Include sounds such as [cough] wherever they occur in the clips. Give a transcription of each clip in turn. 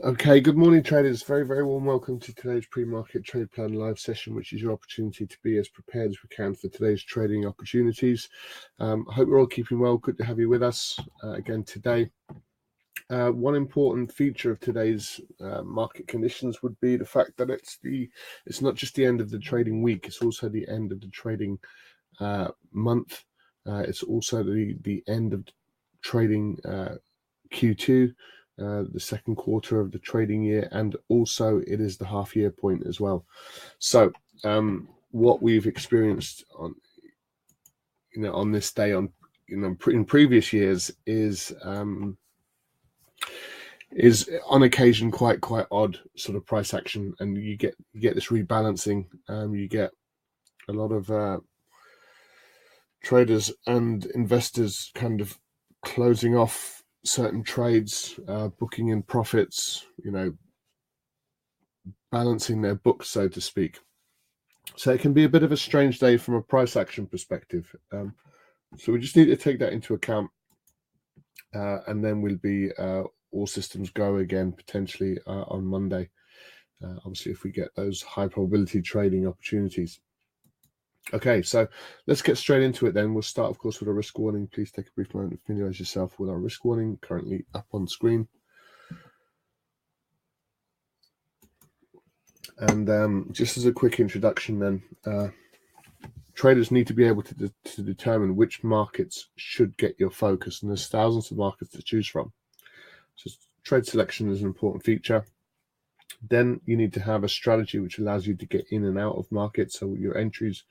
Okay, good morning, traders. Very, very warm welcome to today's pre-market trade plan live session, which is your opportunity to be as prepared as we can for today's trading opportunities. Um, I hope we're all keeping well. Good to have you with us uh, again today. Uh, one important feature of today's uh, market conditions would be the fact that it's the it's not just the end of the trading week; it's also the end of the trading uh, month. Uh, it's also the the end of trading uh, Q2 uh, the second quarter of the trading year, and also it is the half year point as well. So, um, what we've experienced on you know on this day on you know in previous years is um, is on occasion quite quite odd sort of price action, and you get you get this rebalancing. Um, you get a lot of uh, traders and investors kind of closing off certain trades, uh, booking in profits, you know, balancing their books, so to speak. So it can be a bit of a strange day from a price action perspective. Um, so we just need to take that into account, uh, and then we'll be uh, all systems go again potentially uh, on Monday. Uh, obviously, if we get those high probability trading opportunities. Okay, so let's get straight into it then. We'll start, of course, with a risk warning. Please take a brief moment to familiarize yourself with our risk warning, currently up on screen. And um, just as a quick introduction, then, uh, traders need to be able to, de- to determine which markets should get your focus, and there's thousands of markets to choose from. So, trade selection is an important feature. Then you need to have a strategy which allows you to get in and out of markets. So your entries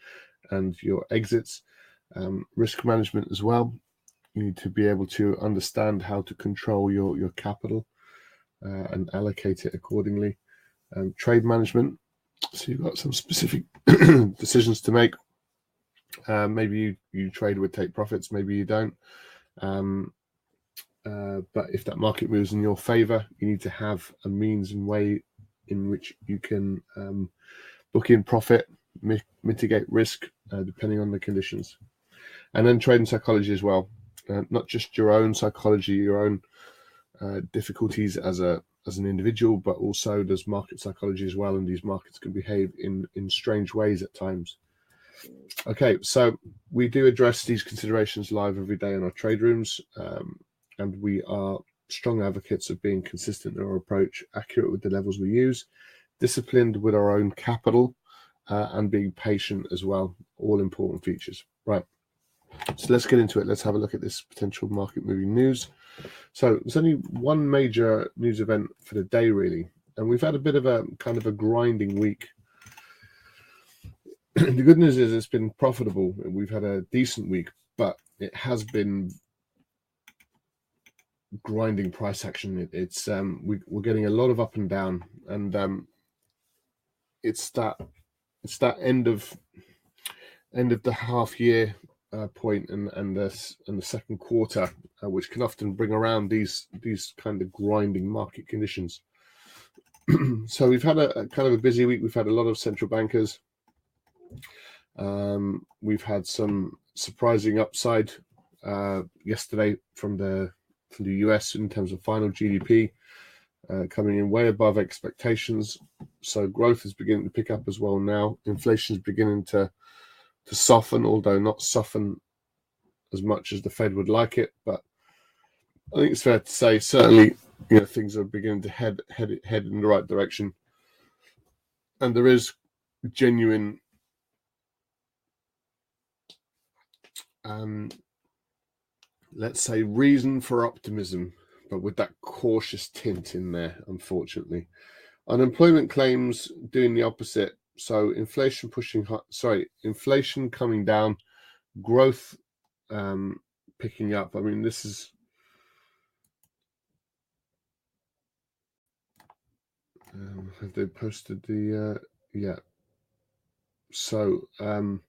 and your exits, um, risk management as well. You need to be able to understand how to control your your capital uh, and allocate it accordingly. Um, trade management. So you've got some specific [clears throat] decisions to make. Uh, maybe you, you trade with take profits, maybe you don't. Um, uh, but if that market moves in your favor, you need to have a means and way in which you can um, book in profit, mi- mitigate risk uh, depending on the conditions, and then trading psychology as well. Uh, not just your own psychology, your own uh, difficulties as a as an individual, but also there's market psychology as well, and these markets can behave in in strange ways at times. Okay, so we do address these considerations live every day in our trade rooms, um, and we are strong advocates of being consistent in our approach, accurate with the levels we use, disciplined with our own capital, uh, and being patient as well. All important features. Right. So let's get into it. Let's have a look at this potential market moving news. So there's only one major news event for the day, really, and we've had a bit of a kind of a grinding week. [clears throat] the good news is it's been profitable. We've had a decent week, but it has been grinding price action. It, it's um, we, we're getting a lot of up and down, and um, it's that it's that end of end of the half year uh, point and and the and the second quarter, uh, which can often bring around these these kind of grinding market conditions. [clears throat] so we've had a, a, kind of a busy week. We've had a lot of central bankers. Um, we've had some surprising upside uh, yesterday from the from the US in terms of final GDP uh, coming in way above expectations. So growth is beginning to pick up as well now. Inflation is beginning to to soften, although not soften as much as the Fed would like it. But I think it's fair to say certainly you know things are beginning to head head head in the right direction, and there is genuine um, let's say, reason for optimism, but with that cautious tint in there, unfortunately. Unemployment claims doing the opposite. So inflation pushing, sorry, inflation coming down, growth um, picking up. I mean, this is. Um, have they posted the? Uh, yeah. So um,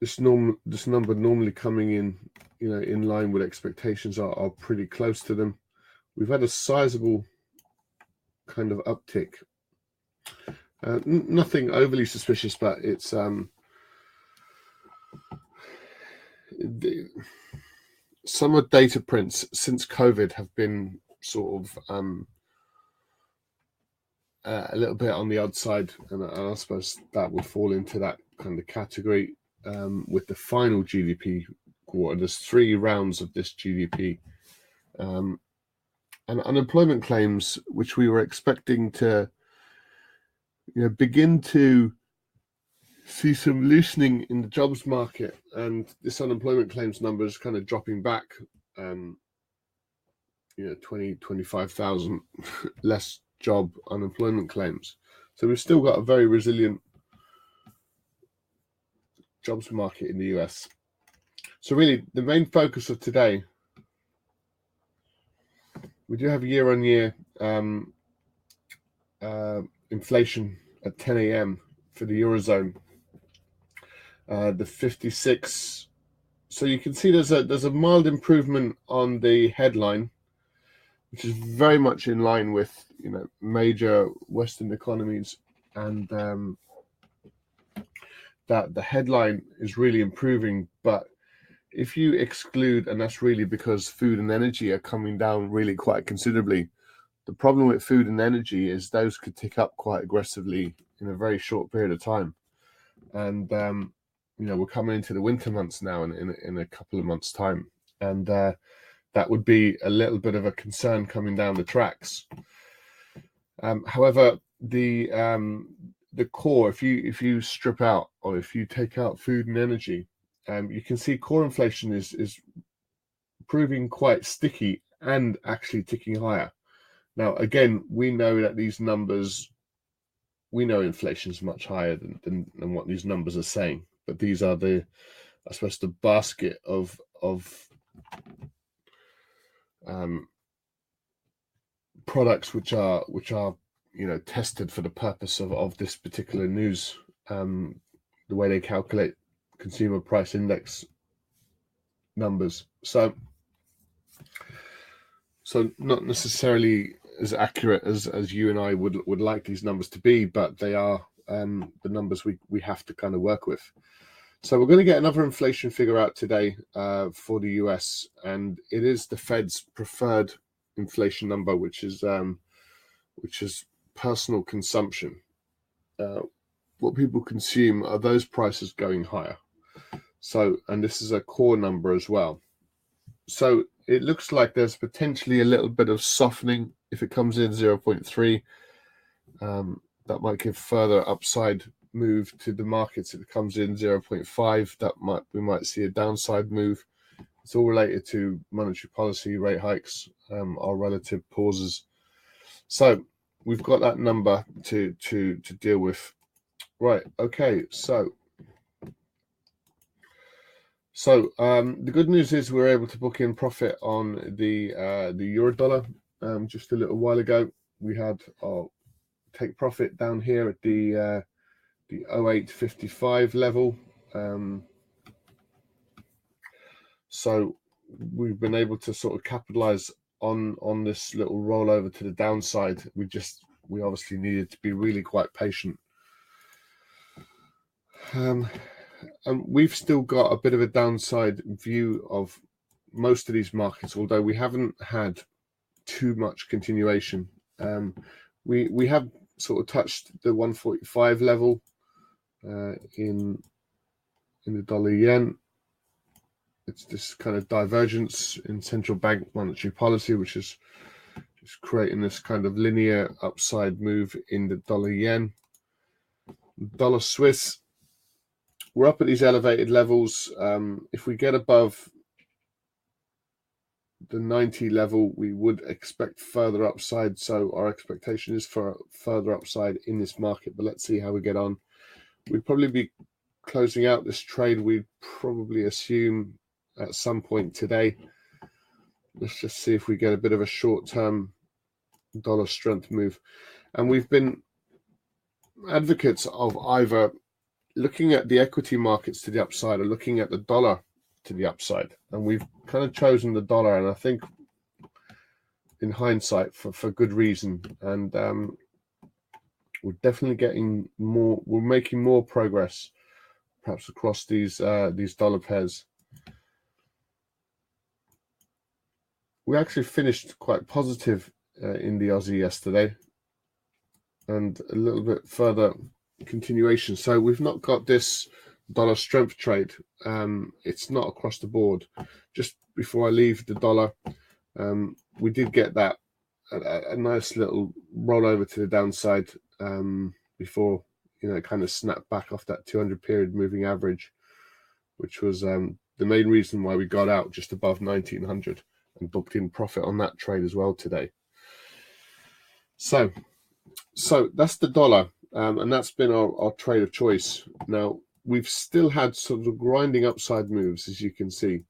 this norm this number normally coming in you know in line with expectations are, are pretty close to them we've had a sizable kind of uptick uh, n- nothing overly suspicious but it's um the, summer data prints since COVID have been sort of um, uh, a little bit on the odd side, and, and, I suppose that would fall into that kind of category. Um, with the final GDP quarter, there's three rounds of this GDP, um, and unemployment claims, which we were expecting to, you know, begin to see some loosening in the jobs market, and this unemployment claims number is kind of dropping back. Um, you know, 20, 25,000 [laughs] less job unemployment claims. So we've still got a very resilient jobs market in the US. So really, the main focus of today, we do have year on year inflation at 10 a.m. for the eurozone. Uh, the 56. So you can see there's a there's a mild improvement on the headline, which is very much in line with you know major Western economies, and um, that the headline is really improving. But if you exclude, and that's really because food and energy are coming down really quite considerably. The problem with food and energy is those could tick up quite aggressively in a very short period of time, and um, you know we're coming into the winter months now in in, in a couple of months' time, and uh, that would be a little bit of a concern coming down the tracks. Um, however, the um, the core, if you if you strip out or if you take out food and energy, um, you can see core inflation is is proving quite sticky and actually ticking higher. Now, again, we know that these numbers, we know inflation is much higher than, than, than what these numbers are saying, but these are the, I suppose, the basket of of um, products which are which are you know tested for the purpose of of this particular news. Um, the way they calculate consumer price index numbers. So, so not necessarily as accurate as as you and I would would like these numbers to be, but they are um, the numbers we we have to kind of work with. So we're going to get another inflation figure out today uh, for the US, and it is the Fed's preferred inflation number, which is um, which is personal consumption. Uh, what people consume are those prices going higher. So, and this is a core number as well. So it looks like there's potentially a little bit of softening if it comes in 0.3. Um, that might give further upside move to the markets if it comes in 0.5 that might we might see a downside move it's all related to monetary policy rate hikes um, our relative pauses so we've got that number to to to deal with. Right okay so. So um, the good news is we are able to book in profit on the uh, the euro dollar. Um, just a little while ago we had our take profit down here at the uh, the 0855 level. Um, so we've been able to sort of capitalize on on this little rollover to the downside. We just we obviously needed to be really quite patient. Um, and we've still got a bit of a downside view of most of these markets, although we haven't had too much continuation. Um, we we have sort of touched the 145 level uh, in in the dollar yen. It's this kind of divergence in central bank monetary policy, which is just creating this kind of linear upside move in the dollar yen. Dollar Swiss, we're up at these elevated levels. Um, if we get above the 90 level, we would expect further upside. So our expectation is for further upside in this market, but let's see how we get on we'd probably be closing out this trade. We'd probably assume at some point today. Let's just see if we get a bit of a short term dollar strength move. And we've been advocates of either looking at the equity markets to the upside or looking at the dollar to the upside. And we've kind of chosen the dollar. And I think in hindsight for, for good reason. And um, we're definitely getting more we're making more progress perhaps across these uh these dollar pairs we actually finished quite positive uh, in the Aussie yesterday, and a little bit further continuation. So we've not got this dollar strength trade. Um, it's not across the board. Just before I leave the dollar, um, we did get that a, a, nice little rollover to the downside um, before you know kind of snapped back off that 200 period moving average, which was um, the main reason why we got out just above 1900 and booked in profit on that trade as well today. So, so that's the dollar, um, and that's been our, our trade of choice. Now we've still had sort of grinding upside moves, as you can see.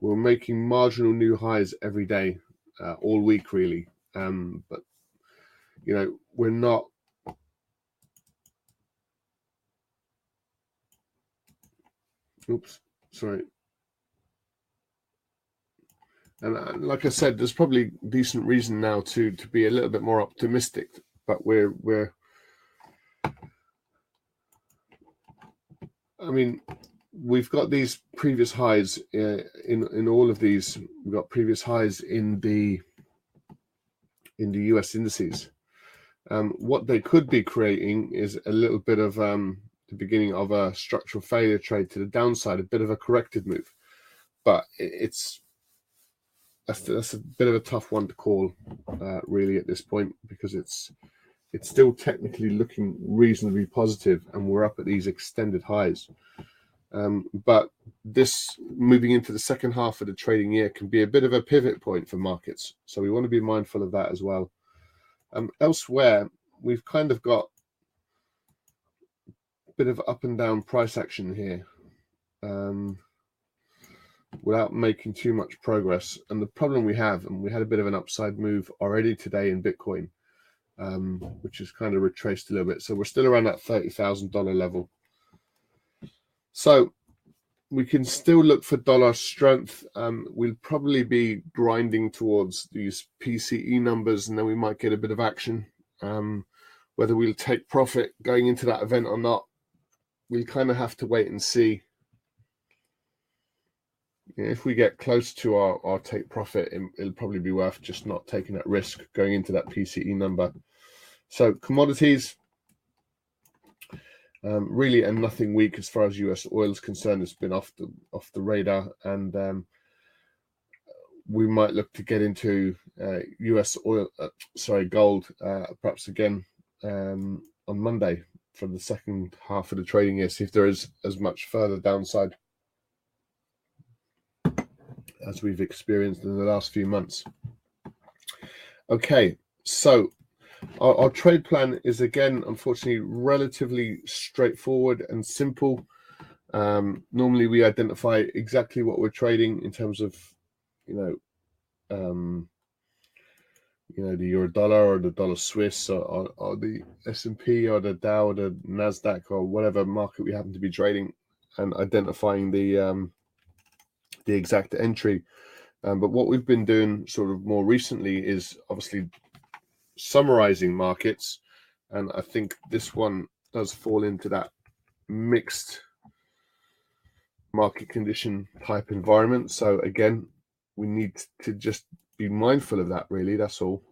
We're making marginal new highs every day, uh, all week really. Um, but you know, we're not oops, sorry. And like I said, there's probably decent reason now to to be a little bit more optimistic, but we're we're I mean, we've got these previous highs uh, in in all of these. We've got previous highs in the in the US indices. Um, what they could be creating is a little bit of um, the beginning of a structural failure trade to the downside, a bit of a corrected move. But it's that's, that's a bit of a tough one to call, uh, really, at this point because it's it's still technically looking reasonably positive, and we're up at these extended highs. Um, but this moving into the second half of the trading year can be a bit of a pivot point for markets. So we want to be mindful of that as well. Um, elsewhere, we've kind of got a bit of up and down price action here um, without making too much progress. And the problem we have, and we had a bit of an upside move already today in Bitcoin, um, which is kind of retraced a little bit. So we're still around that $30,000 level. So we can still look for dollar strength. Um, we'll probably be grinding towards these PCE numbers, and then we might get a bit of action. Um, whether we'll take profit going into that event or not, we'll kind of have to wait and see. If we get close to our, our take profit, it'll probably be worth just not taking that risk going into that PCE number. So commodities, um, really, and nothing weak as far as U.S. oil is concerned. It's been off the off the radar, and um, we might look to get into uh, U.S. oil, uh, sorry, gold, uh, perhaps again um, on Monday for the second half of the trading year. See if there is as much further downside as we've experienced in the last few months. Okay, so our, our, trade plan is again, unfortunately, relatively straightforward and simple. Um, normally, we identify exactly what we're trading in terms of, you know, um, you know, the euro dollar or the dollar Swiss or, or, or the S and P or the Dow or the Nasdaq or whatever market we happen to be trading, and identifying the um, the exact entry. Um, but what we've been doing sort of more recently is obviously summarizing markets, and I think this one does fall into that mixed market condition type environment. So again, we need to just be mindful of that. Really, that's all.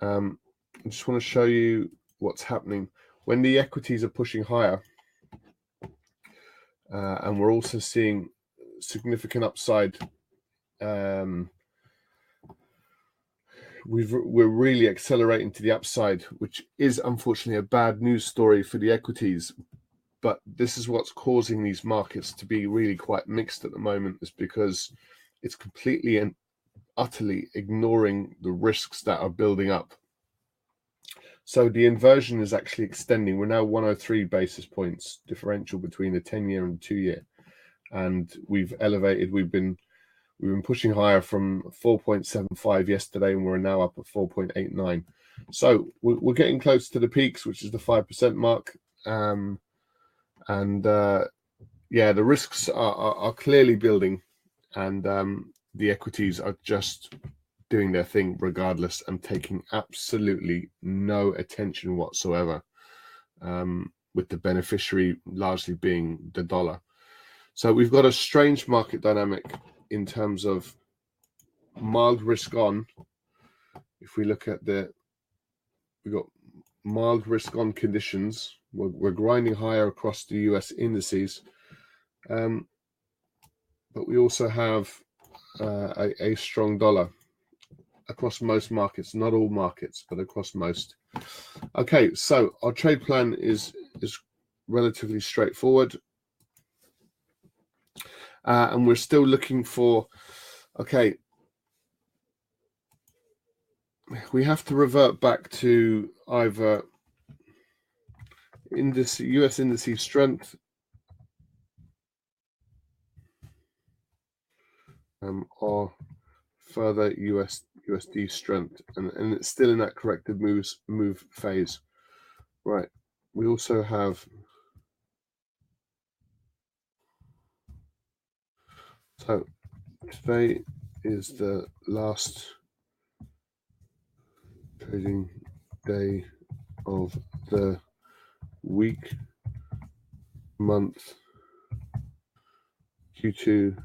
Um, I just want to show you what's happening when the equities are pushing higher, uh, and we're also seeing significant upside um, we've we're really accelerating to the upside, which is unfortunately a bad news story for the equities. But this is what's causing these markets to be really quite mixed at the moment, is because it's completely and utterly ignoring the risks that are building up. So the inversion is actually extending. We're now 103 basis points differential between the 10 year and two year. And we've elevated, we've been We've been pushing higher from 4.75 yesterday, and we're now up at 4.89. So we're, getting close to the peaks, which is the 5% mark. Um, and uh, yeah, the risks are, are, are clearly building, and um, the equities are just doing their thing regardless and taking absolutely no attention whatsoever, um, with the beneficiary largely being the dollar. So we've got a strange market dynamic in terms of mild risk on. If we look at the, we've got mild risk on conditions. We're, we're grinding higher across the US indices. Um, but we also have uh, a, a strong dollar across most markets, not all markets, but across most. Okay, so our trade plan is is relatively straightforward, uh, and we're still looking for. Okay, we have to revert back to either index, US indices strength um, or further US USD strength, and, and it's still in that corrective moves move phase. Right. We also have so today is the last trading day of the week, month, Q2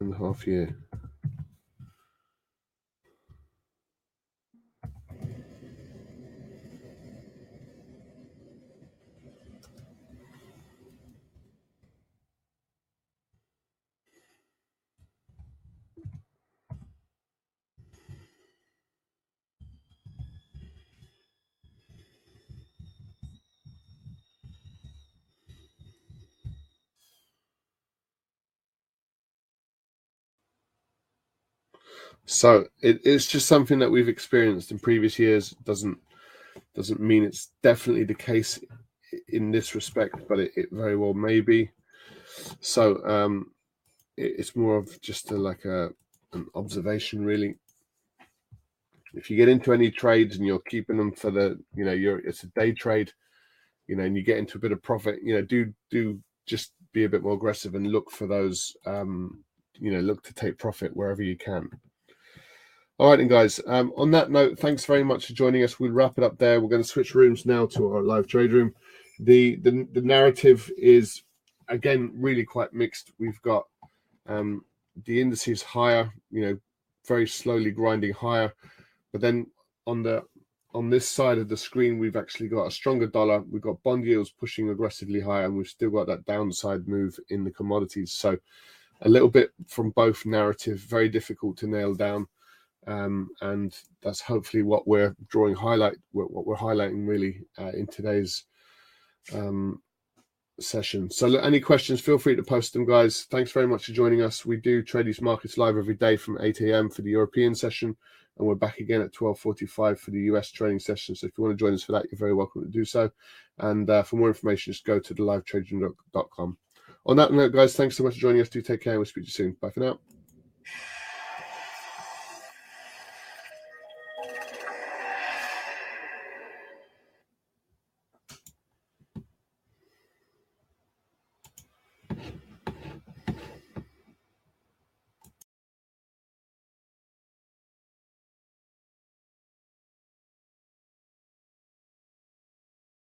and half year. So it, it's just something that we've experienced in previous years. Doesn't doesn't mean it's definitely the case in this respect, but it, it very well may be. So um, it, it's more of just a, like a an observation, really. If you get into any trades and you're keeping them for the, you know, you're it's a day trade, you know, and you get into a bit of profit, you know, do do just be a bit more aggressive and look for those, um, you know, look to take profit wherever you can. All right, then, guys. Um, on that note, thanks very much for joining us. We'll wrap it up there. We're going to switch rooms now to our live trade room. The the, the narrative is again really quite mixed. We've got um, the indices higher, you know, very slowly grinding higher, but then on the on this side of the screen, we've actually got a stronger dollar. We've got bond yields pushing aggressively higher, and we've still got that downside move in the commodities. So, a little bit from both narrative, very difficult to nail down um, and that's hopefully what we're drawing highlight what we're highlighting really uh, in today's um, session. So, any questions? Feel free to post them, guys. Thanks very much for joining us. We do trade these markets live every day from 8 a.m. for the European session, and we're back again at 12:45 for the US trading session. So, if you want to join us for that, you're very welcome to do so. And uh, for more information, just go to thelivetraderoom.com. On that note, guys, thanks so much for joining us. Do take care. We'll speak to you soon. Bye for now.